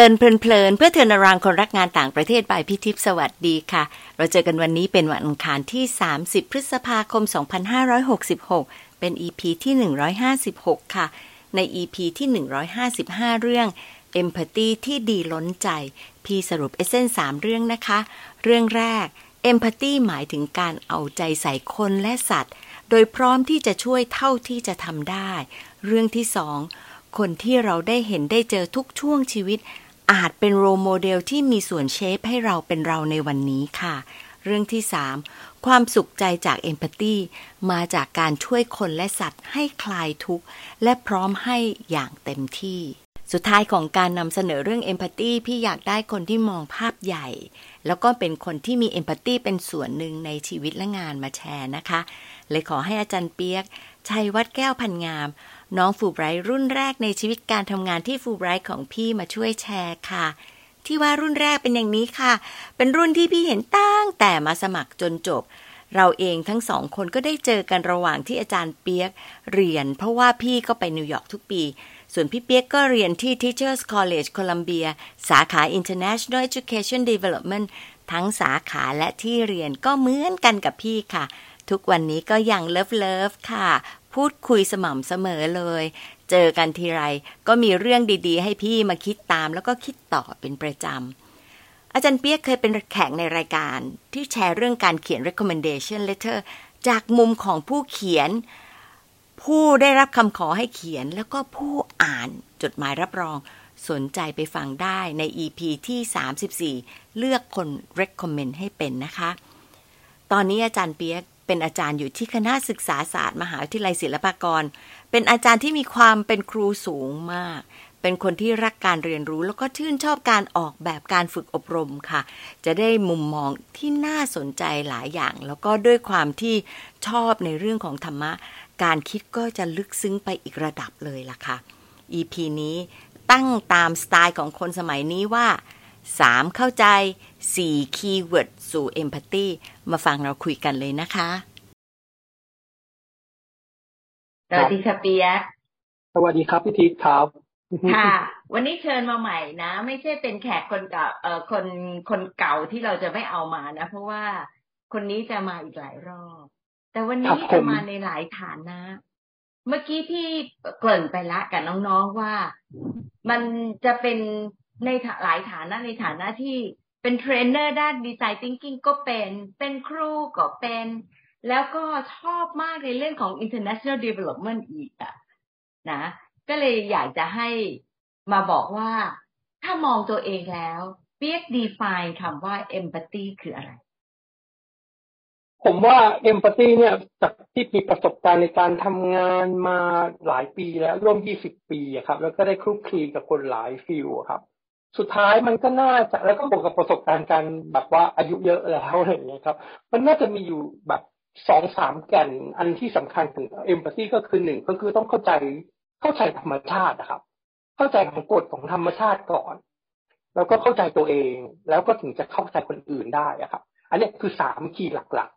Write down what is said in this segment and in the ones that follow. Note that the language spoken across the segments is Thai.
เลินเพลินเพื่อเทนรางคนรักงานต่างประเทศบายพิทิพสวัสดีค่ะ เราเจอกันวันนี้เป็นวันอังคารที่ 30 พฤษภาคม 2566 เป็น EP ที่ 156 ค่ะ ใน EP ที่ 155 เรื่อง Empathy ที่ดีล้นใจ พี่สรุปเอเซนสามเรื่องนะคะ เรื่องแรก Empathy หมายถึงการเอาใจใส่คนและสัตว์ โดยพร้อมที่จะช่วยเท่าที่จะทำได้ เรื่องที่สองคนที่เราได้เห็นได้เจอทุกช่วงชีวิต อาจเป็น role model ที่มีส่วน shape ให้เราเป็นเราในวันนี้ค่ะ เรื่องที่ 3 ความสุขใจจาก empathy มาจากการช่วยคนและสัตว์ให้คลายทุกข์ และพร้อมให้อย่างเต็มที่ สุดท้ายของการนำเสนอเรื่อง empathy พี่อยากได้คนที่มองภาพใหญ่ แล้วก็เป็นคนที่มี empathy เป็นส่วนหนึ่งในชีวิตและงานมาแชร์นะคะ เลยขอให้อาจารย์เปียกชัยวัดแก้วพันงาม น้องฟูไบรท์รุ่นแรกในชีวิตการทำงานที่ฟูไบรท์ของพี่มาช่วยแชร์ค่ะ ที่ว่ารุ่นแรกเป็นอย่างนี้ค่ะ เป็นรุ่นที่พี่เห็นตั้งแต่มาสมัครจนจบ เราเองทั้งสองคนก็ได้เจอกันระหว่างที่อาจารย์เปียกเรียน เพราะว่าพี่ก็ไปนิวยอร์กทุกปี ส่วนพี่เปียกก็เรียนที่ Teachers College Columbia สาขา International Education Development ทั้งสาขาและที่เรียนก็เหมือนกันกับพี่ค่ะ ทุกวันนี้ก็ยัง love love ค่ะ พูดคุยสม่ำเสมอเลย เจอกันทีไร ก็มีเรื่องดีๆ ให้พี่มาคิดตามแล้วก็คิดต่อเป็นประจำ อาจารย์เปียกเคยเป็นแขกในรายการ ที่แชร์เรื่องการเขียน recommendation letter จากมุมของผู้เขียน ผู้ได้รับคำขอให้เขียนแล้วก็ผู้อ่านจดหมายรับรอง สนใจไปฟังได้ใน EP ที่ 34 เลือกคน recommend ให้เป็นนะคะ ตอนนี้อาจารย์เปียก เป็นอาจารย์อยู่ที่คณะศึกษาศาสตร์ มหาวิทยาลัยศิลปากร เป็นอาจารย์ที่มีความเป็นครูสูงมาก เป็นคนที่รักการเรียนรู้แล้วก็ชื่นชอบการออกแบบการฝึกอบรมค่ะ จะได้มุมมองที่น่าสนใจหลายอย่าง แล้วก็ด้วยความที่ชอบในเรื่องของธรรมะ การคิดก็จะลึกซึ้งไปอีกระดับเลยล่ะค่ะ EP นี้ตั้งตามสไตล์ของคนสมัยนี้ว่า 3. เข้าใจ 4. คีย์เวิร์ดสู่เอมพัตตีมาฟังเราคุยกันเลยนะคะสวัสดีค่ะเปียกสวัสดีครับพี่ทิพย์ครับค่ะ วันนี้เชิญมาใหม่นะ ไม่ใช่เป็นแขกคนเก่าเอ่อคนคนเก่าที่เราจะไม่เอามานะ เพราะว่าคนนี้จะมาอีกหลายรอบ แต่วันนี้จะมาในหลายฐานนะ เมื่อกี้ที่เกริ่นไปละกับน้องๆว่ามันจะเป็นในหลายฐานะในฐานะที่ เป็นเทรนเนอร์ด้าน design thinking ก็เป็น เป็นครูก็เป็น แล้วก็ชอบมากในเรื่องของ international development อีกอะนะ ก็เลยอยากจะให้มาบอกว่าถ้ามองตัวเองแล้วเปียก define คำว่า empathy คืออะไร ผมว่า empathy เนี่ยจากที่มีประสบการณ์ในการทำงานมาหลายปีแล้วร่วม 20 ปีครับ แล้วก็ได้คลุกคลีกับคนหลายฟิลครับ สุดท้ายมันก็น่าจะแล้วก็บวกกับประสบการณ์การแบบว่าอายุเยอะแล้วอะไรอย่างเงี้ยครับ มันน่าจะมีอยู่แบบสองสามแก่นอันที่สำคัญถึงเอมพัตซีก็คือหนึ่งก็คือต้องเข้าใจเข้าใจธรรมชาตินะครับ เข้าใจของกฎของธรรมชาติก่อน แล้วก็เข้าใจตัวเอง แล้วก็ถึงจะเข้าใจคนอื่นได้อะครับ อันนี้คือสามขีดหลัก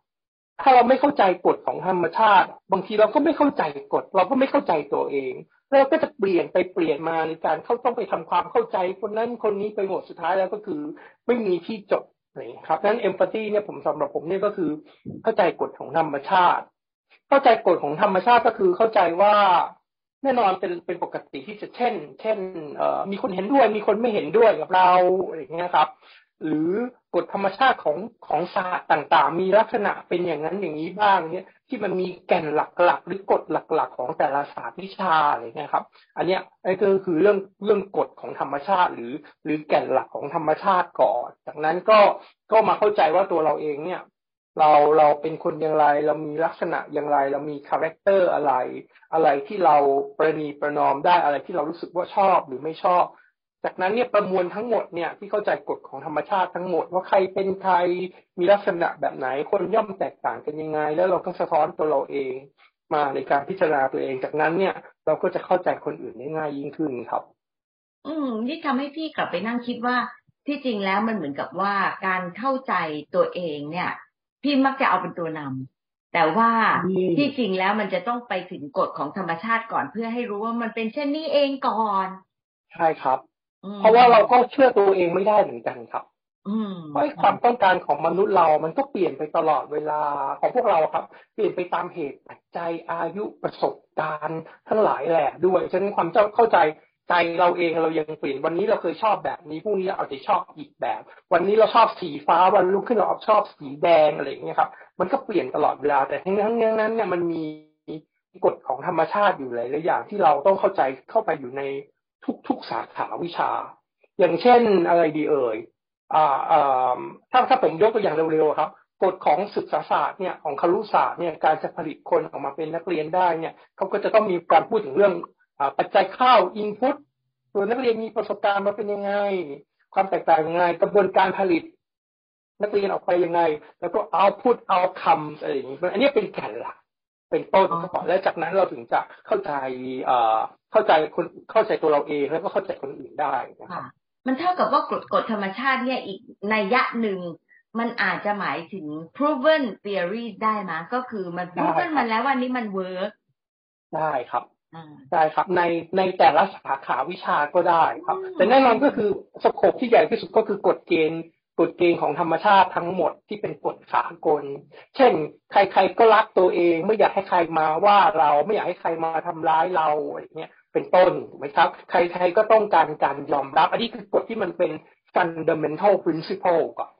ถ้าเราไม่เข้าใจกฎของธรรมชาติ บางทีเราก็ไม่เข้าใจกฎ เราก็ไม่เข้าใจตัวเองแล้วก็จะเปลี่ยนไปเปลี่ยนมาในการเข้าต้องไปทำความเข้าใจคนนั้นคนนี้ไปหมดสุดท้ายแล้วก็คือไม่มีที่จบนี่ครับนั้นเอมพัตตีเนี่ยผมสำหรับผมเนี่ยก็คือเข้าใจกฎของธรรมชาติ เข้าใจกฎของธรรมชาติก็คือเข้าใจว่าแน่นอนเป็นเป็นปกติที่จะเช่น เช่นเอ่อมีคนเห็นด้วยมีคนไม่เห็นด้วยกับเราอะไรอย่างเงี้ยครับ หรือ กฎธรรมชาติของของศาสตร์ต่าง ๆ มีลักษณะเป็นอย่างนั้นอย่างนี้บ้างเนี่ยที่มันมีแก่นหลักๆ หรือกฎหลัก ๆ ของแต่ละศาสตร์วิชาอะไรเงี้ยครับ อันเนี้ยนี่ก็คือเรื่องเรื่องกฎของธรรมชาติ หรือหรือแก่นหลักของธรรมชาติก่อน จากนั้นก็ก็มาเข้าใจว่าตัวเราเองเนี่ยเราเราเป็นคนอย่างไร เรามีลักษณะอย่างไร เรามี character อะไร อะไรที่เราประนีประนอมได้อะไรที่เรารู้สึกว่าชอบหรือไม่ชอบ จากนั้นเนี่ยประมวลทั้งหมดเนี่ยที่เข้าใจกฎของธรรมชาติทั้งหมด ว่าใครเป็นใครมีลักษณะแบบไหน คนย่อมแตกต่างกันยังไง แล้วเราก็สะท้อนตัวเราเองมาในการพิจารณาตัวเอง จากนั้นเนี่ยเราก็จะเข้าใจคนอื่นได้ง่ายยิ่งขึ้นครับ อืมนี่ทำให้พี่กลับไปนั่งคิดว่าที่จริงแล้วมันเหมือนกับว่าการเข้าใจตัวเองเนี่ย พี่มักจะเอาเป็นตัวนำแต่ว่าที่จริงแล้วมันจะต้องไปถึงกฎของธรรมชาติก่อนเพื่อให้รู้ว่ามันเป็นเช่นนี้เองก่อน ใช่ครับ เพราะว่าเราก็เชื่อตัวเองไม่ได้เหมือนกันครับเพราะความต้องการของมนุษย์เรา มันก็เปลี่ยนไปตลอดเวลาของพวกเราครับ เปลี่ยนไปตามเหตุปัจจัยอายุประสบการณ์ทั้งหลายแหละด้วย ฉะนั้นความเจ้าเข้าใจใจเราเองเรายังเปลี่ยนวันนี้เราเคยชอบแบบนี้พรุ่งนี้เราอาจจะชอบอีกแบบ วันนี้เราชอบสีฟ้าวันรุ่งขึ้นเราชอบสีแดงอะไรอย่างเงี้ยครับ มันก็เปลี่ยนตลอดเวลา แต่ทั้งนั้นนั้นเนี่ยมันมีกฎของธรรมชาติอยู่หลายๆอย่างที่เราต้องเข้าใจเข้าไปอยู่ใน ทุกๆสาขาวิชา อย่างเช่นอะไรดีเอ่ยอ่าอ่าถ้าถ้าผมยกตัวอย่างเร็วๆครับกฎของศึกษาศาสตร์เนี่ยของครุศาสตร์เนี่ยการจะผลิตคนออกมาเป็นนักเรียนได้เนี่ยเขาก็จะต้องมีการพูดถึงเรื่องปัจจัยข้าวอินพุตตัวนักเรียนมีประสบการณ์มาเป็นยังไง ความแตกต่างยังไงกระบวนการผลิต นักเรียนออกไปยังไง แล้วก็เอาพูดเอาคำอะไรอย่างนี้อันนี้เป็นแก่นหลัก เป็นต้นก่อนแล้วจากนั้นเราถึงจะเข้าใจเอ่อเข้าใจคนเข้าใจตัวเราเองแล้วก็เข้าใจคนอื่นได้นะครับมันเท่ากับว่ากฎกฎธรรมชาติเนี่ยอีกในยะหนึ่งมันอาจจะหมายถึง proven theory ได้ไหมก็คือมัน proven มันแล้วว่านี้มัน work ได้ครับได้ครับในในแต่ละสาขาวิชาก็ได้ครับ แต่แน่นอนก็คือสโคปที่ใหญ่ที่สุดก็คือกฎเกณฑ์ กฎเกณฑ์ของธรรมชาติทั้งหมดที่เป็นกฎสากล เช่น ใครๆก็รักตัวเองไม่อยากให้ใครมาว่าเราไม่อยากให้ใครมาทำร้ายเราอะไรเงี้ยเป็นต้นถูกไหมครับ ใครๆก็ต้องการการยอมรับ อันนี้คือกฎที่มันเป็น fundamental principle ก่อน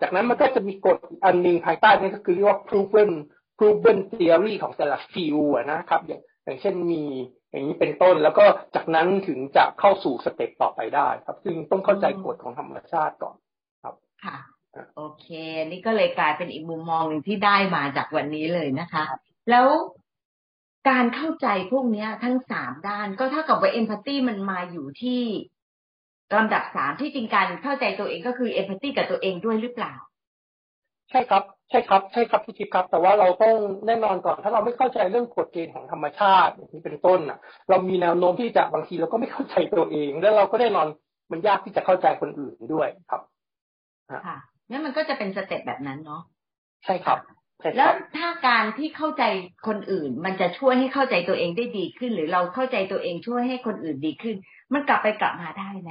จากนั้นมันก็จะมีกฎอันหนึ่งภายใต้นี้ก็คือเรียกว่า proven proven theory ของแต่ละ field นะครับ อย่างอย่างเช่นมีอย่างนี้เป็นต้นแล้วก็จากนั้นถึงจะเข้าสู่สเต็ปต่อไปได้ ครับ ซึ่งต้องเข้าใจกฎของธรรมชาติก่อน ค่ะ โอเค นี่ก็เลยกลายเป็นอีกมุมมองหนึ่งที่ได้มาจากวันนี้เลยนะคะ แล้วการเข้าใจพวกนี้ทั้งสามด้านก็เท่ากับว่าเอมพัตตีมันมาอยู่ที่ลำดับสามที่จริงการเข้าใจตัวเองก็คือเอมพัตตีกับตัวเองด้วยหรือเปล่า ใช่ครับใช่ครับใช่ครับพี่ทิพย์ครับ แต่ว่าเราต้องแน่นอนก่อน ถ้าเราไม่เข้าใจเรื่องกฎเกณฑ์ของธรรมชาติอย่างนี้เป็นต้นอะ เรามีแนวโน้มที่จะบางทีเราก็ไม่เข้าใจตัวเอง แล้วเราก็แน่นอนมันยากที่จะเข้าใจคนอื่นด้วยครับ ค่ะนั่นมันก็จะเป็นสเต็ปแบบนั้นเนาะใช่ครับแล้วถ้าการที่เข้าใจคนอื่น มันจะช่วยให้เข้าใจตัวเองได้ดีขึ้น หรือเราเข้าใจตัวเองช่วยให้คนอื่นดีขึ้น มันกลับไปกลับมาได้ไหม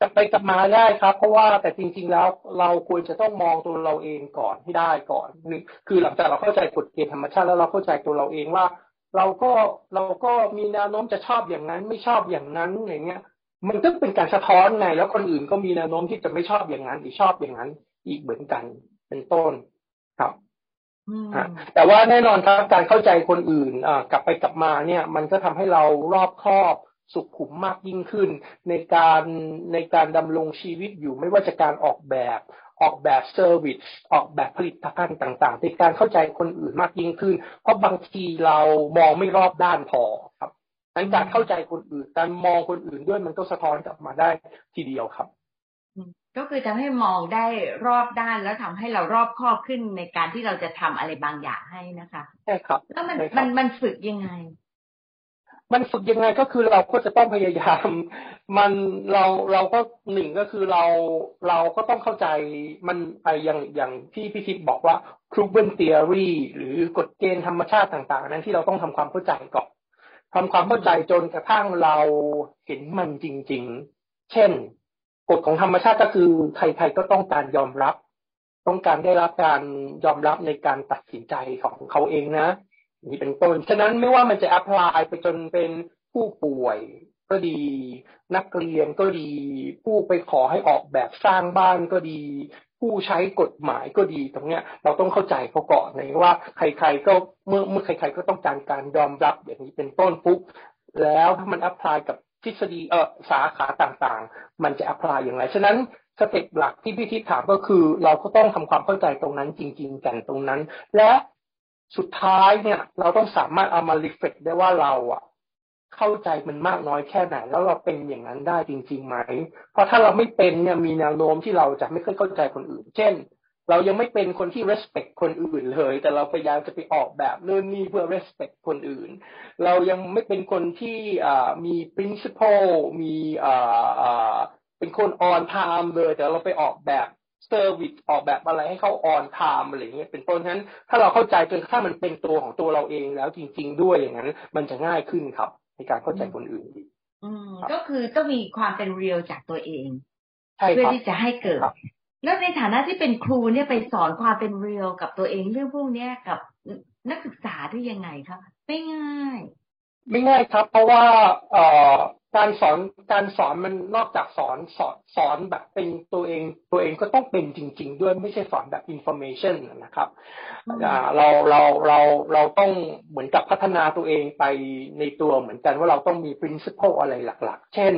กลับไปกลับมาได้ครับ เพราะว่าแต่จริง ๆ แล้วเราควรจะต้องมองตัวเราเองก่อนให้ได้ก่อนนึงคือหลังจากเราเข้าใจกฎเกณฑ์ธรรมชาติแล้วเราเข้าใจตัวเราเองว่า เราก็เราก็มีแนวโน้มจะชอบอย่างนั้นไม่ชอบอย่างนั้นอย่างเงี้ย มันก็เป็นการสะท้อนไงแล้วคนอื่นก็มีแนวโน้มที่จะไม่ชอบอย่างนั้นหรือชอบอย่างนั้น อีกเหมือนกันเป็นต้นครับแต่ว่าแน่นอนครับการเข้าใจคนอื่นกลับไปกลับมาเนี่ย มันก็ทำให้เรารอบคอบสุขุมมากยิ่งขึ้น ในการในการดำรงชีวิตอยู่ไม่ว่าจะการออกแบบออกแบบ service ออกแบบผลิตภัณฑ์ต่างๆในการเข้าใจคนอื่นมากยิ่งขึ้น เพราะบางทีเรามองไม่รอบด้านพอ ครับการเข้าใจคนอื่น การมองคนอื่นด้วยมันก็สะท้อนกลับมาได้ทีเดียวครับ ก็คือทำให้มองได้รอบด้านแล้วทำให้เรารอบคอบขึ้นในการที่เราจะทำอะไรบางอย่างให้นะคะใช่ครับ แล้วมันมันมันฝึกยังไง มันฝึกยังไงก็คือเราก็จะต้องพยายาม มันเราเราก็หนึ่งก็คือเราเราก็ต้องเข้าใจมันไปอย่างอย่างที่พี่ทิพย์บอกว่า proven theory หรือกฎเกณฑ์ธรรมชาติต่าง ๆ นั้นที่เราต้องทำความเข้าใจก่อน ทำความเข้าใจจนกระทั่งเราเห็นมันจริง ๆ เช่น กฎของธรรมชาติก็คือใครๆก็ต้องการยอมรับ ต้องการได้รับการยอมรับในการตัดสินใจของเขาเองนะนี่เป็นต้น ฉะนั้นไม่ว่ามันจะ apply ไปจนเป็นผู้ป่วย ก็ดี นักเรียนก็ดี ผู้ไปขอให้ออกแบบสร้างบ้านก็ดี ผู้ใช้กฎหมายก็ดีตรงเนี้ย เราต้องเข้าใจเขาก่อนในว่าใครๆก็เมื่อเมื่อใครๆก็ต้องการการยอมรับอย่างนี้เป็นต้นปุ๊บแล้วถ้ามัน apply กับทฤษฎีเออสาขาต่างๆ มันจะ apply อย่างไรฉะนั้นสเต็ปหลักที่พี่ทิศถามก็คือ เราก็ต้องทำความเข้าใจตรงนั้นจริง ๆ กันตรงนั้น และสุดท้ายเนี่ย เราต้องสามารถเอามารีเฟกได้ว่าเราอะ เข้าใจมันมากน้อยแค่ไหน แล้วเราเป็นอย่างนั้นได้จริงๆไหม เพราะถ้าเราไม่เป็นเนี่ยมีแนวโน้มที่เราจะไม่ค่อยเข้าใจคนอื่น เช่น เรายังไม่เป็นคนที่ respect คนอื่นเลย แต่เราพยายามจะไปออกแบบเรื่องนี้เพื่อ respect คนอื่น เรายังไม่เป็นคนที่มี principle มีเป็นคน on time เลย แต่เราไปออกแบบ service ออกแบบอะไรให้เขา on time อะไรเงี้ยเป็นต้นนั้น ถ้าเราเข้าใจจนถ้ามันเป็นตัวของตัวเราเองแล้วจริง ๆ ด้วยอย่างนั้น มันจะง่ายขึ้นครับ การเข้าใจคนอื่นอืมก็คือต้องมีความเป็นเรียลจากตัวเองเพื่อที่จะให้เกิด แล้วในฐานะที่เป็นครูเนี่ยไปสอนความเป็นเรียลกับตัวเองเรื่องพวกนี้กับนักศึกษาได้ยังไงครับไม่ง่าย ไม่ง่ายครับ เพราะว่าเอ่อ การสอนการสอนมันนอกจากสอนสอนสอนแบบเป็นตัวเอง ตัวเองก็ต้องเป็นจริง ๆ ด้วยไม่ใช่สอนแบบ information นะครับเราเราเราเราต้องเหมือนกับพัฒนาตัวเองไปในตัวเหมือนกันว่าเราต้องมี principle อะไรหลัก ๆ เช่น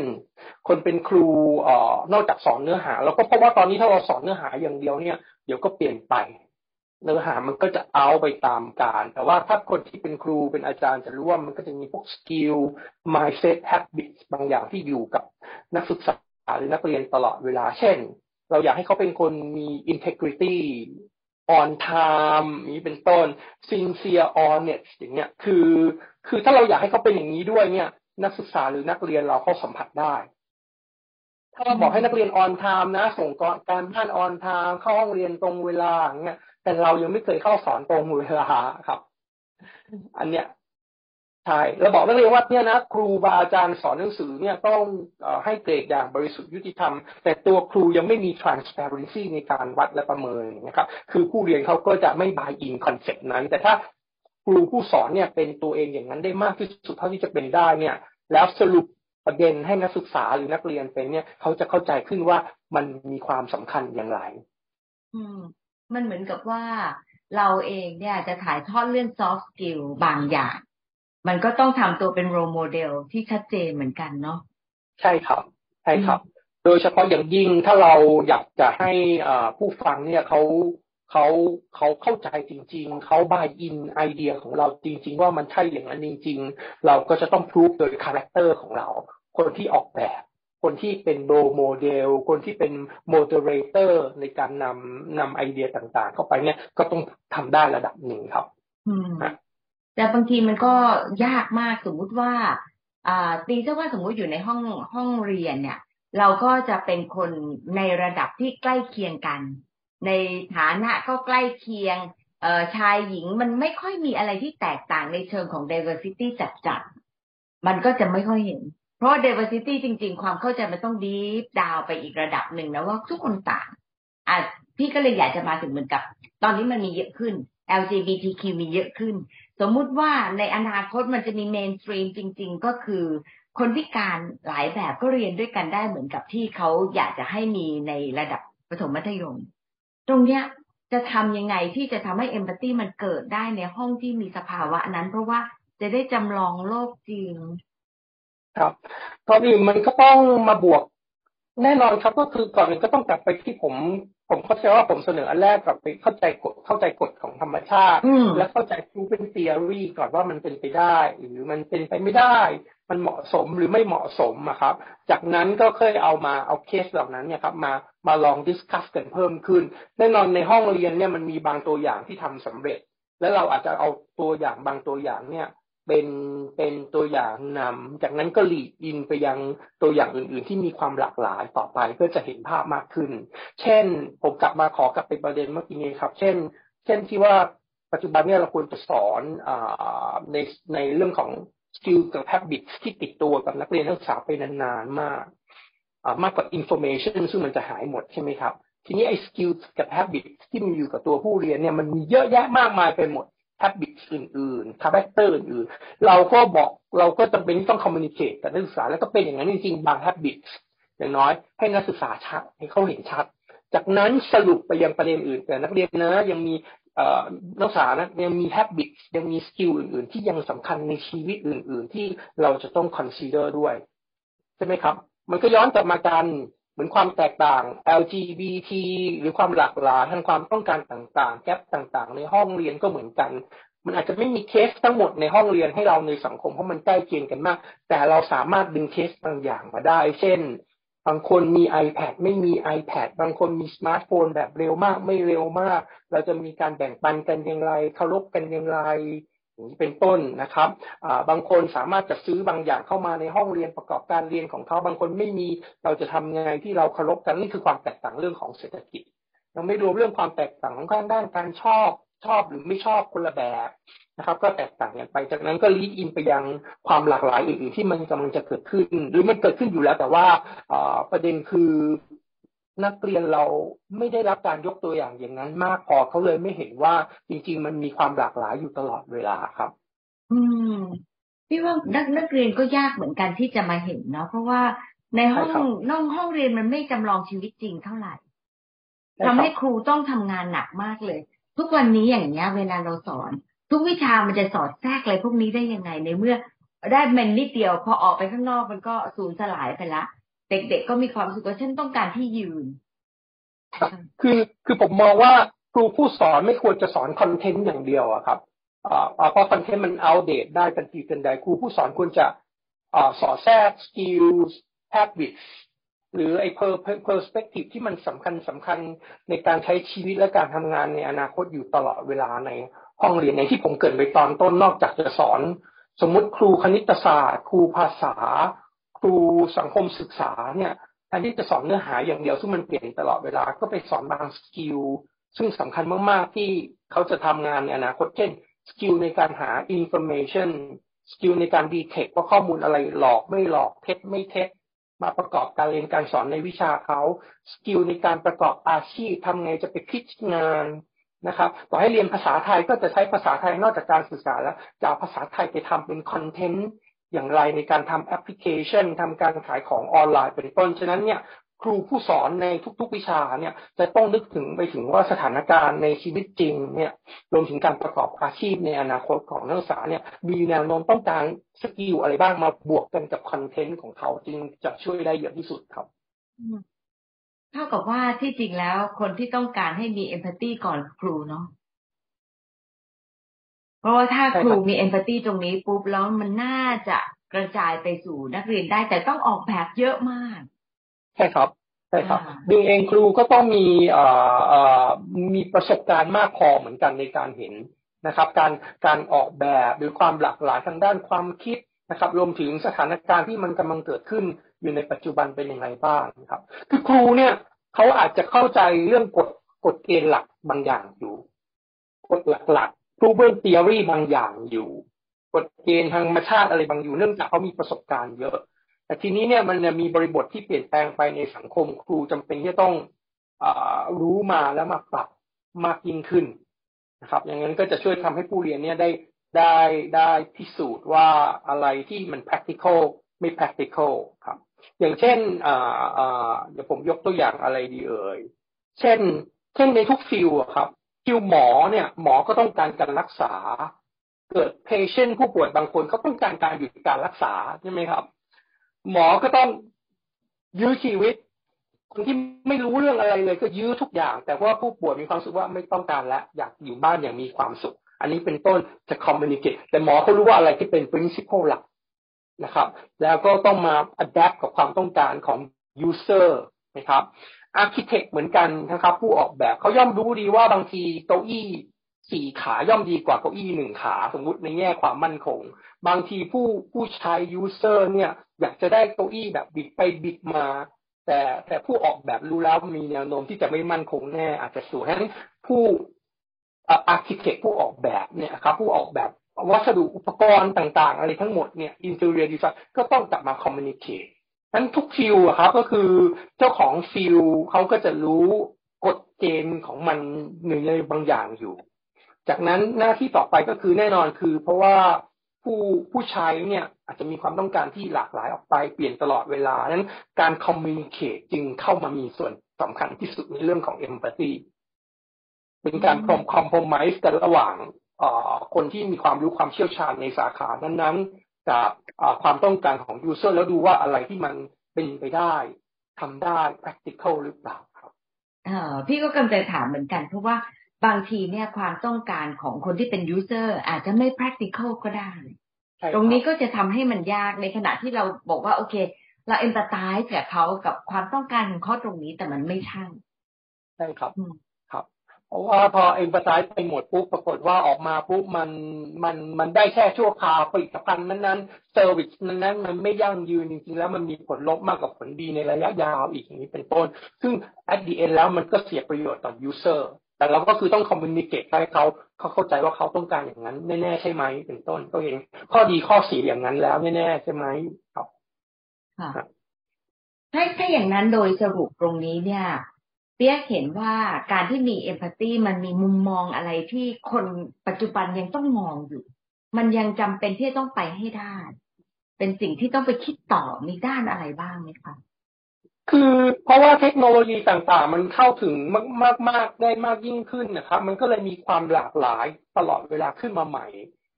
คนเป็นครูเอ่อนอกจากสอนเนื้อหาแล้วก็เพราะว่าตอนนี้ถ้าเราสอนเนื้อหาอย่างเดียวเนี่ยเดี๋ยวก็เปลี่ยนไป เนื้อหามันก็จะเอาไปตามการ แต่ว่าถ้าคนที่เป็นครูเป็นอาจารย์จะรู้ว่ามันก็จะมีพวกสกิล mindset habits บางอย่างที่อยู่กับนักศึกษาหรือนักเรียนตลอดเวลา เช่น เราอยากให้เขาเป็นคนมี integrity on time นี้เป็นต้น sincere honest อย่างเงี้ย คือ คือถ้าเราอยากให้เขาเป็นอย่างนี้ด้วยเนี่ย นักศึกษาหรือนักเรียนเราเขาสัมผัสได้ ถ้าเราบอกให้นักเรียน on time นะ ส่งการบ้าน on time เข้าห้องเรียนตรงเวลาอย่างเงี้ย แต่เรายังไม่เคยเข้าสอนตรงเวลาครับ อันเนี้ยใช่เราบอกนักเรียนว่าเนี่ยนะครูบาอาจารย์สอนหนังสือเนี่ยต้องให้เกรดอย่างบริสุทธิ์ยุติธรรม แต่ตัวครูยังไม่มี transparency ในการวัดและประเมินนะครับ คือผู้เรียนเขาก็จะไม่ buy in concept นั้น แต่ถ้าครูผู้สอนเนี่ยเป็นตัวเองอย่างนั้นได้มากที่สุดเท่าที่จะเป็นได้เนี่ย แล้วสรุปประเด็นให้นักศึกษาหรือนักเรียนเป็นเนี่ยเขาจะเข้าใจขึ้นว่ามันมีความสำคัญอย่างไร อืม มันเหมือนกับว่าเราเองเนี่ยจะถ่ายทอดเรื่อง soft skill บางอย่าง มันก็ต้องทำตัวเป็น role model ที่ชัดเจนเหมือนกันเนาะใช่ครับ ใช่ครับ โดยเฉพาะอย่างยิ่งถ้าเราอยากจะให้ผู้ฟังเนี่ยเขาเขาเขาเข้าใจจริง ๆ เขา buy in ไอเดียของเราจริง ๆ ว่ามันใช่อย่างนั้นจริง ๆ เราก็จะต้องพูดโดย character ของเรา คนที่ออกแบบ คนที่เป็น role model คนที่เป็น moderator ในการนำนำไอเดียต่างๆ เข้าไปเนี่ยก็ต้องทำได้ระดับหนึ่งครับอืมแต่บางทีมันก็ยากมากสมมุติว่าอ่าตีซะว่าสมมุติอยู่ในห้องห้องเรียนเนี่ย เราก็จะเป็นคนในระดับที่ใกล้เคียงกัน ในฐานะก็ใกล้เคียงเอ่อชายหญิงมันไม่ค่อยมีอะไรที่แตกต่างในเชิงของ diversity ชัดๆมันก็จะไม่ค่อยเห็น เพราะ diversity จริง ๆ ความเข้าใจมันต้อง deep down ไปอีกระดับหนึ่งนะว่าทุกคนต่างอะพี่ก็เลยอยากจะมาถึงเหมือนกับ ตอนนี้มันมีเยอะขึ้น LGBTQ มีเยอะขึ้น สมมุติว่าในอนาคตมันจะมี mainstream จริง ๆ ก็คือ คนพิการหลายแบบก็เรียนด้วยกันได้เหมือนกับที่เขาอยากจะให้มีในระดับประถมมัธยม ตรงเนี้ยจะทำยังไงที่จะทำให้ empathy มันเกิดได้ในห้องที่มีสภาวะนั้น เพราะว่าจะได้จำลองโลกจริง ครับก่อนอื่นมันก็ต้องมาบวก แน่นอนครับก็คือก่อนอื่นก็ต้องกลับไปที่ผม ผมเข้าใจว่าผมเสนออันแรกกลับไปเข้าใจกฎเข้าใจกฎของธรรมชาติ และเข้าใจรู้เป็น theory ก่อนว่ามันเป็นไปได้ หรือมันเป็นไปไม่ได้ มันเหมาะสมหรือไม่เหมาะสมอะครับ จากนั้นก็เคยเอามาเอาเคสเหล่านั้นเนี่ยครับมามาลอง discuss กันเพิ่มขึ้น แน่นอนในห้องเรียนเนี่ยมันมีบางตัวอย่างที่ทำสำเร็จ แล้วเราอาจจะเอาตัวอย่างบางตัวอย่างเนี่ย เป็นเป็นตัวอย่างนำจากนั้นก็ lead in ไปยังตัวอย่างอื่น ๆ ที่มีความหลากหลายต่อไปเพื่อจะเห็นภาพมากขึ้น เช่น ผมกลับมาขอกลับไปประเด็นเมื่อกี้นี้ครับ เช่น เช่นที่ว่าปัจจุบันเนี่ยเราควรจะสอนอในในเรื่องของ skill กับ habits ที่ติดตัวกับนักเรียนนักศึกษาไปนาน ๆ มากมากกว่า information ซึ่งมันจะหายหมดใช่ไหมครับ ทีนี้ไอ้ skill กับ habits ที่มันอยู่กับตัวผู้เรียนเนี่ยมันมีเยอะแยะมากมายไปหมด habits อื่นๆ character อื่นๆเราก็บอกเราก็จำเป็นที่ต้อง communicate กับนักศึกษาแล้วก็เป็นอย่างนั้นจริงๆ บาง habits อย่างน้อยให้นักศึกษาชัดให้เขาเห็นชัด จากนั้นสรุปไปยังประเด็นอื่น แต่นักเรียนนะยังมีนักศึกษานะยังมี habits ยังมี skill อื่น ๆ ที่ยังสำคัญในชีวิตอื่น ๆ ที่เราจะต้อง consider ด้วย ใช่ไหมครับ มันก็ย้อนกลับมากัน เหมือนความแตกต่าง LGBT หรือความหลากหลายทางความต้องการต่างๆ แกลต่างๆ ในห้องเรียนก็เหมือนกัน มันอาจจะไม่มีเคสทั้งหมดในห้องเรียนให้เราในสังคมเพราะมันใกล้เคียงกันมาก แต่เราสามารถดึงเคสบางอย่างมาได้ เช่น บางคนมี iPad ไม่มี iPad บางคนมีสมาร์ทโฟนแบบเร็วมากไม่เร็วมาก เราจะมีการแบ่งปันกันอย่างไรเคารพกันอย่างไร เป็นต้นนะครับบางคนสามารถจะซื้อบางอย่างเข้ามาในห้องเรียนประกอบการเรียนของเขาบางคนไม่มีเราจะทำยังไงที่เราเคารพกันนี่คือความแตกต่างเรื่องของเศรษฐกิจยังไม่รวมเรื่องความแตกต่างของการด้านการชอบชอบหรือไม่ชอบคนละแบบนะครับ ก็แตกต่างกันไป จากนั้นก็ลีดอินไปยังความหลากหลายอื่นๆที่มันกำลังจะเกิดขึ้น หรือมันเกิดขึ้นอยู่แล้วแต่ว่าประเด็นคือ นักเรียนเราไม่ได้รับการยกตัวอย่างอย่างนั้นมากพอเขาเลยไม่เห็นว่าจริง ๆ มันมีความหลากหลายอยู่ตลอดเวลาครับ อืมพี่ว่านักนักเรียนก็ยากเหมือนกันที่จะมาเห็นเนาะเพราะว่าในห้องน้องห้องเรียนมันไม่จำลองชีวิตจริงเท่าไหร่ทำให้ครูต้องทำงานหนักมากเลย ทุกวันนี้อย่างเงี้ย เวลาเราสอน ทุกวิชามันจะสอดแทรกอะไรพวกนี้ได้ยังไงในเมื่อได้เมนนิดเดียวพอออกไปข้างนอกมันก็สูญสลายไปละ เด็กๆก็มีความรู้สึกว่าฉันต้องการที่ยืน คือคือผมมองว่าครูผู้สอนไม่ควรจะสอน content อย่างเดียวอะครับเพราะ content มันอัปเดตได้ทันทีทันใดครูผู้สอนควรจะสอดแทรก skills habits หรือไอ้ perspective ที่มันสำคัญสำคัญในการใช้ชีวิตและการทำงานในอนาคตอยู่ตลอดเวลาในห้องเรียนในที่ผมเกริ่นไปตอนต้นนอกจากจะสอน สมมุติครูคณิตศาสตร์ ครูภาษา ครูสังคมศึกษาเนี่ยแทนที่จะสอนเนื้อหาอย่างเดียวซึ่งมันเปลี่ยนตลอดเวลาก็ไปสอนบาง skill ซึ่งสำคัญมาก ๆ ที่เขาจะทำงานในอนาคตเช่น skill ในการหา information skill ในการ detect ว่าข้อมูลอะไรหลอกไม่หลอกเท็จไม่เท็จมาประกอบการเรียนการสอนในวิชาเขา skill ในการประกอบอาชีพทำไงจะไปคิดงานนะครับต่อให้เรียนภาษาไทยก็จะใช้ภาษาไทยนอกจากการศึกษาแล้วจะเอาภาษาไทยไปทำเป็น content อย่างไรในการทำแอปพลิเคชันทำการขายของออนไลน์เป็นต้น ฉะนั้นเนี่ยครูผู้สอนในทุกๆวิชาเนี่ยจะต้องนึกถึงไปถึงว่าสถานการณ์ในชีวิตจริงเนี่ยรวมถึงการประกอบอาชีพในอนาคตของนักศึกษาเนี่ยมีแนวโน้มต้องการ skill อะไรบ้างมาบวกกันกับ content ของเขาจึงจะช่วยได้เยอะที่สุดครับเท่ากับว่าที่จริงแล้วคนที่ต้องการให้มี empathy ก่อนครูเนาะ เพราะว่าถ้าครูมีเอมพัตตีตรงนี้ปุ๊บแล้วมันน่าจะกระจายไปสู่นักเรียนได้ แต่ต้องออกแบบเยอะมาก ใช่ครับใช่ครับดึงเองครูก็ต้องมีมีประสบการณ์มากพอเหมือนกันในการเห็นนะครับ การการออกแบบหรือความหลากหลายทางด้านความคิดนะครับ รวมถึงสถานการณ์ที่มันกำลังเกิดขึ้นอยู่ในปัจจุบันเป็นยังไงบ้างครับ คือครูเนี่ยเขาอาจจะเข้าใจเรื่องกฎกฎเกณฑ์หลักบางอย่างอยู่กฎหลักๆ proven theory บางอย่างอยู่กฎเกณฑ์ทางธรรมชาติอะไรบางอยู่เนื่องจากเขามีประสบการณ์เยอะ แต่ทีนี้เนี่ยมันมีบริบทที่เปลี่ยนแปลงไปในสังคมครูจำเป็นที่ต้องอรู้มาแล้วมาปรับมากยิ่งขึ้นนะครับ อย่างนั้นก็จะช่วยทำให้ผู้เรียนเนี่ยได้ได้ได้พิสูจน์ว่าอะไรที่มัน practical ไม่ practical ครับ อย่างเช่นเดี๋ยวผมยกตัวอย่างอะไรดีเอ่ย เช่น เช่นในทุกฟิลครับ ฟิลหมอเนี่ยหมอก็ต้องการการรักษา เกิด patient ผู้ป่วยบางคนเขาต้องการการหยุดการรักษาใช่ไหมครับ หมอก็ต้องยื้อชีวิต คนที่ไม่รู้เรื่องอะไรเลยก็ยื้อทุกอย่าง แต่ว่าผู้ป่วยมีความรู้สึกว่าไม่ต้องการแล้วอยากอยู่บ้านอย่างมีความสุข อันนี้เป็นต้นจะคอมมิวนิเคตแต่หมอเขารู้ว่าอะไรที่เป็น principle หลักนะครับ แล้วก็ต้องมา adapt กับความต้องการของ user นะครับ architect เหมือนกันนะครับ ผู้ออกแบบเขาย่อมรู้ดีว่าบางทีเก้าอี้สี่ขาย่อมดีกว่าเก้าอี้หนึ่งขา สมมุติในแง่ความมั่นคง บางทีผู้ผู้ใช้ user เนี่ย อยากจะได้เก้าอี้แบบบิดไปบิดมา แต่แต่ผู้ออกแบบรู้แล้วมีแนวโน้มที่จะไม่มั่นคงแน่ อาจจะสูงฉะนั้ผู้อาร์เคเต็กผู้ออกแบบเนี่ยครับผู้ออกแบบวัสดุอุปกรณ์ต่าง ๆ อะไรทั้งหมดเนี่ย interior design ก็ต้องกลับมา communicate นั้นทุก field อะครับก็คือเจ้าของ field เขาก็จะรู้กฎเกณฑ์ของมันหนึ่งในบางอย่างอยู่ จากนั้นหน้าที่ต่อไปก็คือแน่นอนคือ เพราะว่าผู้ผู้ใช้เนี่ยอาจจะมีความต้องการที่หลากหลายออกไปเปลี่ยนตลอดเวลานั้นการ communicate จึงเข้ามามีส่วนสำคัญที่สุดในเรื่องของ empathyเป็นการพรม compromise กันระหว่างคนที่มีความรู้ความเชี่ยวชาญในสาขานั้นๆ กับความต้องการของ user แล้วดูว่าอะไรที่มันเป็นไปได้ทำได้ practical หรือเปล่าครับเออพี่ก็กำลังจะถามเหมือนกัน เพราะว่าบางทีเนี่ยความต้องการของคนที่เป็น user อาจจะไม่ practical ก็ได้ ตรงนี้ก็จะทำให้มันยากในขณะที่เราบอกว่าโอเค เราเอ็นตาตายกับเขากับความต้องการของเขาตรงนี้แต่มันไม่ใช่ใช่ครับค รับเพราะว่าพอเอ็นตาตายไปหมดปุ๊บปรากฏว่าออกมาปุ๊บมันมันมันได้แค่ชั่วคราวผลิตภัณฑ์นั้นๆเซอร์วิสนั้นๆมันไม่ยั่งยืนจริงๆแล้วมันมีผลลบมากกว่าผลดีในระยะยาวอีกอย่างนี้เป็นต้น ซึ่ง at the end แล้วมันก็เสียประโยชน์ต่อ user แต่เราก็คือต้องคอมมิวนิเคตให้เขาเขาเข้าใจว่าเขาต้องการอย่างนั้นแน่ๆใช่ไหมเป็นต้นก็เห็นข้อดีข้อเสียอย่างนั้นแล้วแน่ๆใช่ไหมครับค่ะถ้าถ้าอย่างนั้นโดยสรุปตรงนี้เนี่ย เปียกเห็นว่าการที่มีเอมพัตตีมันมีมุมมองอะไรที่คนปัจจุบันยังต้องมองอยู่ มันยังจำเป็นที่ต้องไปให้ได้ เป็นสิ่งที่ต้องไปคิดต่อมีด้านอะไรบ้างไหมคะคือเพราะว่าเทคโนโลยีต่างๆ มันเข้าถึงมากๆๆได้มากยิ่งขึ้นนะครับ มันก็เลยมีความหลากหลายตลอดเวลาขึ้นมาใหม่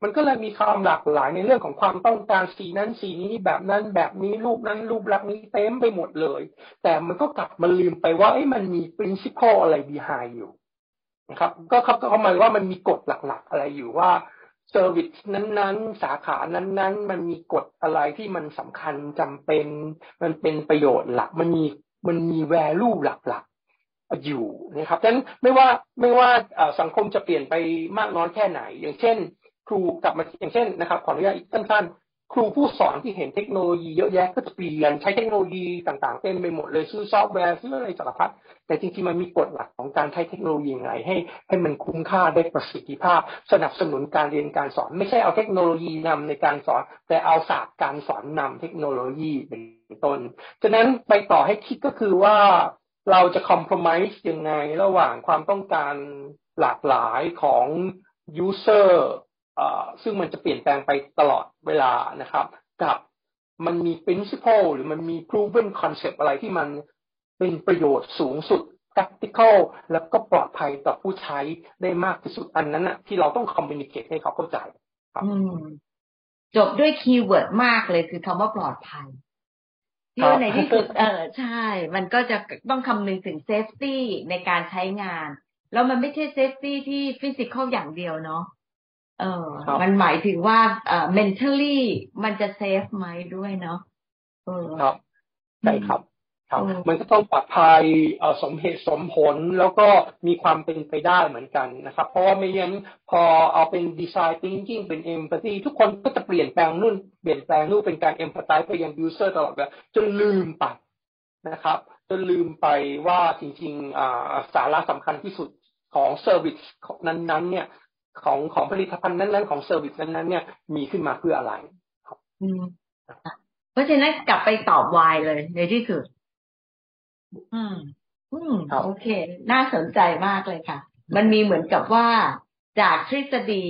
มันก็เลยมีความหลากหลายในเรื่องของความต้องการสีนั้นสีนี้แบบนั้นแบบนี้รูปนั้นรูปลักษณ์นี้เต็มไปหมดเลย แต่มันก็กลับมาลืมไปว่าไอ้มันมี principle อะไร behind อยู่นะครับ ก็เขาก็หมายว่ามันมีกฎหลัก ๆ อะไรอยู่ว่าเซอร์วิสนั้นๆ สาขานั้นๆ มันมีกฎอะไรที่มันสำคัญจำเป็น มันเป็นประโยชน์หลัก มันมีมันมีแวลูหลักๆอยู่นะครับดังนั้นไม่ว่าไม่ว่าสังคมจะเปลี่ยนไปมากน้อยแค่ไหน อย่างเช่น ครูกลับมาอย่างเช่นนะครับขออนุญาตอีกสั้นๆ ครูผู้สอนที่เห็นเทคโนโลยีเยอะแยะก็จะเปลี่ยนใช้เทคโนโลยีต่างๆเต็มไปหมดเลยซื้อซอฟต์แวร์ซื้ออะไรสารพัดแต่จริงๆมันมีกฎหลักของการใช้เทคโนโลยีไงให้ ให้มันคุ้มค่าได้ประสิทธิภาพ สนับสนุนการเรียนการสอน ไม่ใช่เอาเทคโนโลยีนำในการสอน แต่เอาศาสตร์การสอนนำเทคโนโลยีเป็นต้นฉะนั้นไปต่อให้คิดก็คือว่าเราจะคอมเพลมไ์ยังไงระหว่างความต้องการหลากหลายของ user ซึ่ งมันจะเปลี่ยนแปลงไปตลอดเวลานะครับ กับมันมี principle หรือมันมี proven concept อะไรที่มันเป็นประโยชน์สูงสุด practical แล้วก็ปลอดภัยต่อผู้ใช้ได้มากที่สุดอันนั้นนะที่เราต้อง communicate ให้เขาเข้าใจครับจบด้วยคีย์เวิร์ดมากเลยคือคำว่าปลอดภัยที่ในที่สุดเออใช่ มันก็จะต้องคำนึงถึง safety ในการใช้งาน แล้วมันไม่ใช่ safety ที่ physical อย่างเดียวเนาะ เออ มันหมายถึงว่าเอ่อ mentally มันจะ safe ไหมด้วยเนาะเออครับใช่ครับครับ มันก็ต้องปลอดภัยสมเหตุสมผลแล้วก็มีความเป็นไปได้เหมือนกันนะครับ เพราะว่าไม่งั้นพอเอาเป็นดีไซน์ thinking เป็น empathy ทุกคนก็จะเปลี่ยนแปลงนู่นเปลี่ยนแปลงนู่นเป็นการ empathize ไปยัง user ตลอดเวลาจนลืมไปนะครับจนลืมไปว่าจริงๆสาระสำคัญที่สุดของ service นั้นๆ เนี่ย ของของผลิตภัณฑ์นั้นๆของ service นั้นๆเนี่ยมีขึ้นมาเพื่ออะไรครับเพราะฉะนั้นกลับไปตอบ why เลยในที่สุด อืม อืมโอเค น่าสนใจมากเลยค่ะ มันมีเหมือนกับว่าจากทฤษฎี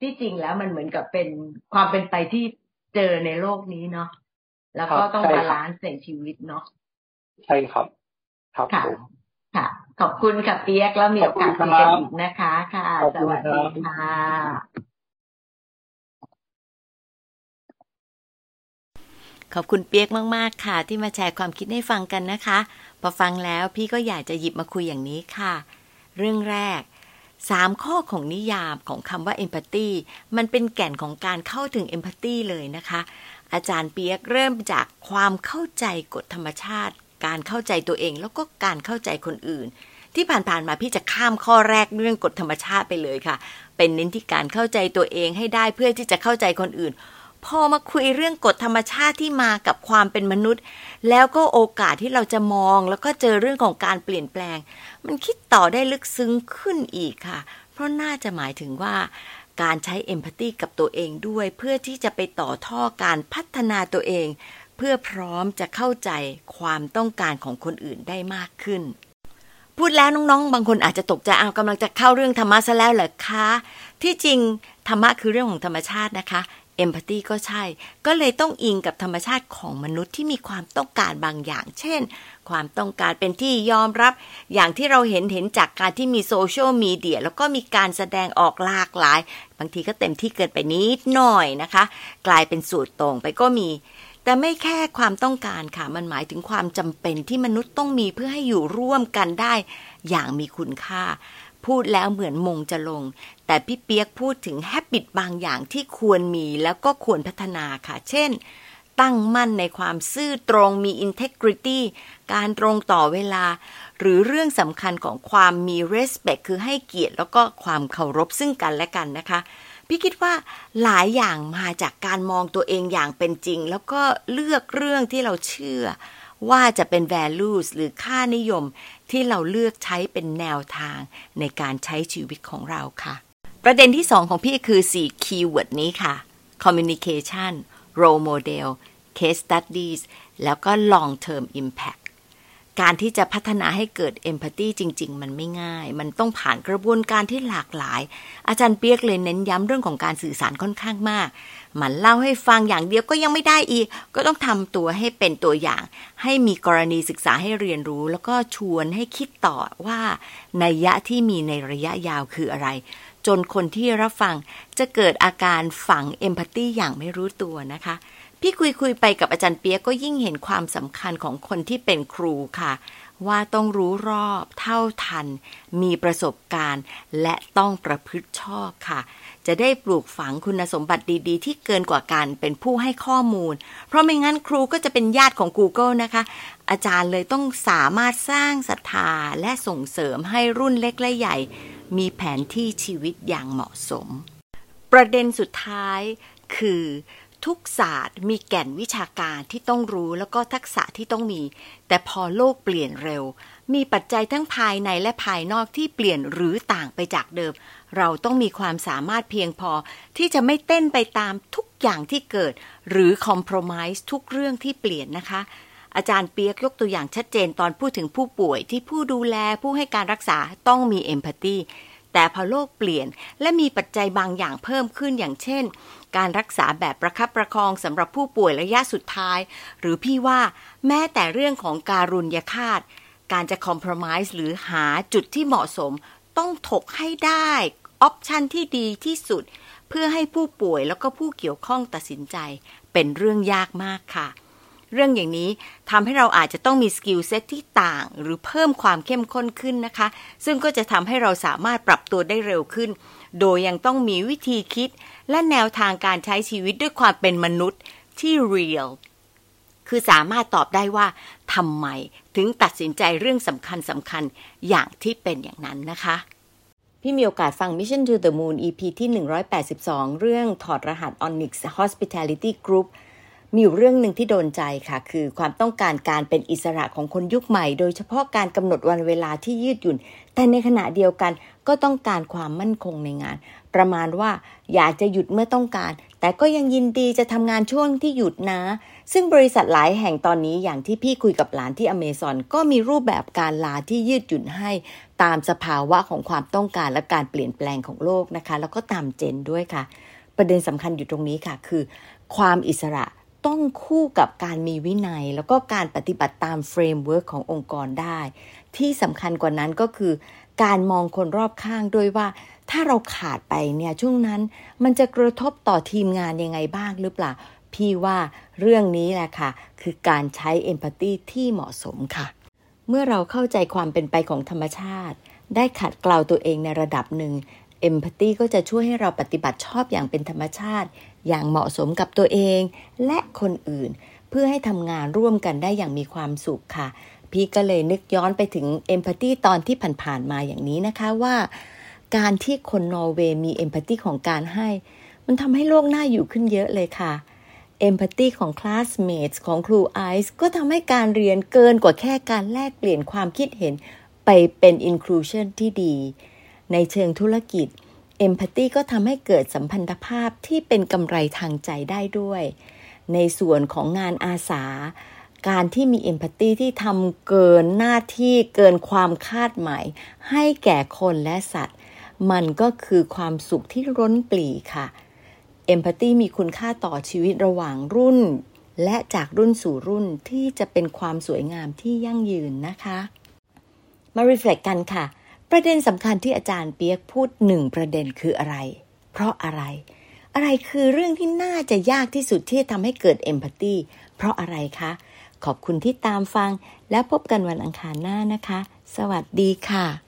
ที่จริงแล้วมันเหมือนกับเป็นความเป็นไปที่เจอในโลกนี้เนาะแล้วก็ต้อง balance ในชีวิตเนาะใช่ครับ ครับค่ะ ขอบคุณค่ะเปียกแล้วมีโอกาสคุยกันอีกนะคะ ค่ะ สวัสดีค่ะขอบคุณเปียกมาก ๆ ค่ะ ที่มาแชร์ความคิดให้ฟังกันนะคะ พอฟังแล้วพี่ก็อยากจะหยิบมาคุยอย่างนี้ค่ะ เรื่องแรกสามข้อของนิยามของคำว่า empathy มันเป็นแก่นของการเข้าถึง empathy เลยนะคะ อาจารย์เปียกเริ่มจากความเข้าใจกฎธรรมชาติ การเข้าใจตัวเองแล้วก็การเข้าใจคนอื่น ที่ผ่านๆมาพี่จะข้ามข้อแรกเรื่องกฎธรรมชาติไปเลยค่ะ เป็นเน้นที่การเข้าใจตัวเองให้ได้เพื่อที่จะเข้าใจคนอื่น พอมาคุยเรื่องกฎธรรมชาติที่มากับความเป็นมนุษย์ แล้วก็โอกาสที่เราจะมอง แล้วก็เจอเรื่องของการเปลี่ยนแปลง มันคิดต่อได้ลึกซึ้งขึ้นอีกค่ะ เพราะน่าจะหมายถึงว่าการใช้เอมพัตตีกับตัวเองด้วย เพื่อที่จะไปต่อท่อการพัฒนาตัวเอง พื่อพร้อมจะเข้าใจความต้องการของคนอื่นได้มากขึ้น พูดแล้วน้องๆ บางคนอาจจะตกใจเอากำลังจะเข้าเรื่องธรรมะซะแล้วเหรอคะ ที่จริงธรรมะคือเรื่องของธรรมชาตินะคะเอมพัตตีก็ใช่ ก็เลยต้องอิงกับธรรมชาติของมนุษย์ที่มีความต้องการบางอย่าง เช่น ความต้องการเป็นที่ยอมรับ อย่างที่เราเห็นเห็นจากการที่มีโซเชียลมีเดียแล้วก็มีการแสดงออกหลากหลาย บางทีก็เต็มที่เกินไปนิดหน่อยนะคะ กลายเป็นสูตรตรงไปก็มี แต่ไม่แค่ความต้องการค่ะ มันหมายถึงความจำเป็นที่มนุษย์ต้องมีเพื่อให้อยู่ร่วมกันได้ อย่างมีคุณค่า พูดแล้วเหมือนมงจะลง แต่พี่เปียกพูดถึงแฮบบิตบางอย่างที่ควรมีแล้วก็ควรพัฒนาค่ะ เช่น ตั้งมั่นในความซื่อตรงมี integrity การตรงต่อเวลา หรือเรื่องสำคัญของความมี respect คือให้เกียรติแล้วก็ความเคารพซึ่งกันและกันนะคะ พี่คิดว่าหลายอย่างมาจากการมองตัวเองอย่างเป็นจริง แล้วก็เลือกเรื่องที่เราเชื่อ ว่าจะเป็น values หรือค่านิยมที่เราเลือกใช้เป็นแนวทางในการใช้ชีวิตของเราค่ะ ประเด็นที่สองของพี่คือ 4 คีย์เวิร์ดนี้ค่ะ communication role model case studies แล้วก็ long term impact การที่จะพัฒนาให้เกิดเอมพัตตีจริง ๆ มันไม่ง่าย มันต้องผ่านกระบวนการที่หลากหลาย อาจารย์เปียกเลยเน้นย้ำเรื่องของการสื่อสารค่อนข้างมาก มันเล่าให้ฟังอย่างเดียวก็ยังไม่ได้อีก ก็ต้องทำตัวให้เป็นตัวอย่าง ให้มีกรณีศึกษาให้เรียนรู้ แล้วก็ชวนให้คิดต่อว่าในยะที่มีในระยะยาวคืออะไร จนคนที่รับฟังจะเกิดอาการฝังเอมพัตตีอย่างไม่รู้ตัวนะคะ พี่คุยคุยไปกับอาจารย์เปียกก็ยิ่งเห็นความสำคัญของคนที่เป็นครูค่ะ ว่าต้องรู้รอบเท่าทัน มีประสบการณ์ และต้องประพฤติชอบค่ะ จะได้ปลูกฝังคุณสมบัติดีๆ ที่เกินกว่าการเป็นผู้ให้ข้อมูล เพราะไม่งั้นครูก็จะเป็นญาติของ Google นะคะ อาจารย์เลยต้องสามารถสร้างศรัทธาและส่งเสริมให้รุ่นเล็กและใหญ่ มีแผนที่ชีวิตอย่างเหมาะสม ประเด็นสุดท้ายคือ ทุกศาสตร์มีแก่นวิชาการที่ต้องรู้แล้วก็ทักษะที่ต้องมี แต่พอโลกเปลี่ยนเร็ว มีปัจจัยทั้งภายในและภายนอกที่เปลี่ยนหรือต่างไปจากเดิม เราต้องมีความสามารถเพียงพอที่จะไม่เต้นไปตามทุกอย่างที่เกิด หรือคอมเพลมไพร์ทุกเรื่องที่เปลี่ยนนะคะ อาจารย์เปียกยกตัวอย่างชัดเจนตอนพูดถึงผู้ป่วยที่ผู้ดูแลผู้ให้การรักษาต้องมีเอมพัตตีแต่พอโลกเปลี่ยนและมีปัจจัยบางอย่างเพิ่มขึ้นอย่างเช่น การรักษาแบบประคับประคองสำหรับผู้ป่วยระยะสุดท้าย หรือพี่ว่าแม้แต่เรื่องของการุญยฆาต การจะคอมเพลมไส์หรือหาจุดที่เหมาะสม ต้องถกให้ได้ออปชันที่ดีที่สุด เพื่อให้ผู้ป่วยแล้วก็ผู้เกี่ยวข้องตัดสินใจ เป็นเรื่องยากมากค่ะ เรื่องอย่างนี้ทำให้เราอาจจะต้องมี skill set ที่ต่าง หรือเพิ่มความเข้มข้นขึ้นนะคะ ซึ่งก็จะทำให้เราสามารถปรับตัวได้เร็วขึ้น โดยยังต้องมีวิธีคิด และแนวทางการใช้ชีวิตด้วยความเป็นมนุษย์ที่ real คือสามารถตอบได้ว่าทำไมถึงตัดสินใจเรื่องสำคัญสำคัญอย่างที่เป็นอย่างนั้นนะคะ พี่มีโอกาสฟัง Mission to the Moon EP ที่ 182 เรื่องถอดรหัส Onyx Hospitality Group มีอยู่เรื่องหนึ่งที่โดนใจค่ะ คือความต้องการการเป็นอิสระของคนยุคใหม่ โดยเฉพาะการกำหนดวันเวลาที่ยืดหยุ่น แต่ในขณะเดียวกันก็ต้องการความมั่นคงในงาน ประมาณว่าอยากจะหยุดเมื่อต้องการ แต่ก็ยังยินดีจะทำงานช่วงที่หยุดนะ ซึ่งบริษัทหลายแห่งตอนนี้อย่างที่พี่คุยกับหลานที่อเมซอนก็มีรูปแบบการลาที่ยืดหยุ่นให้ ตามสภาวะของความต้องการและการเปลี่ยนแปลงของโลกนะคะ แล้วก็ตาม gen ด้วยค่ะ ประเด็นสำคัญอยู่ตรงนี้ค่ะ คือ ความอิสระต้องคู่กับการมีวินัย แล้วก็การปฏิบัติตาม framework ขององค์กรได้ ที่สำคัญกว่านั้นก็คือ การมองคนรอบข้างด้วยว่า ถ้าเราขาดไปเนี่ยช่วงนั้นมันจะกระทบต่อทีมงานยังไงบ้างหรือเปล่า พี่ว่าเรื่องนี้แหละค่ะ คือการใช้ empathy ที่เหมาะสมค่ะ เมื่อเราเข้าใจความเป็นไปของธรรมชาติ ได้ขัดเกลาตัวเองในระดับหนึ่งเอมพัตตีก็จะช่วยให้เราปฏิบัติชอบอย่างเป็นธรรมชาติ อย่างเหมาะสมกับตัวเอง และคนอื่น เพื่อให้ทำงานร่วมกันได้อย่างมีความสุขค่ะ พี่ก็เลยนึกย้อนไปถึงเอมพัตตีตอนที่ผ่านๆมาอย่างนี้นะคะว่า การที่คนนอร์เวย์มีเอมพัตตีของการให้ มันทำให้โลกน่าอยู่ขึ้นเยอะเลยค่ะเอมพัตตีของคลาสเมทของครูไอซ์ก็ทำให้การเรียนเกินกว่าแค่การแลกเปลี่ยนความคิดเห็นไปเป็นอินคลูชันที่ดี ในเชิงธุรกิจเอมพัตตีก็ทำให้เกิดสัมพันธภาพที่เป็นกำไรทางใจได้ด้วย ในส่วนของงานอาสา การที่มีเอมพัตตีที่ทำเกินหน้าที่เกินความคาดหมาย ให้แก่คนและสัตว์ มันก็คือความสุขที่ร้นปลีค่ะเอมพัตตีมีคุณค่าต่อชีวิตระหว่างรุ่น และจากรุ่นสู่รุ่นที่จะเป็นความสวยงามที่ยั่งยืนนะคะ มารีเฟล็กกันค่ะ ประเด็นสำคัญที่อาจารย์เปียกพูดหนึ่งประเด็นคืออะไร เพราะอะไรอะไรคือเรื่องที่น่าจะยากที่สุดที่จะทำให้เกิดเอมพัตตีเพราะอะไรคะ ขอบคุณที่ตามฟัง และพบกันวันอังคารหน้านะคะ สวัสดีค่ะ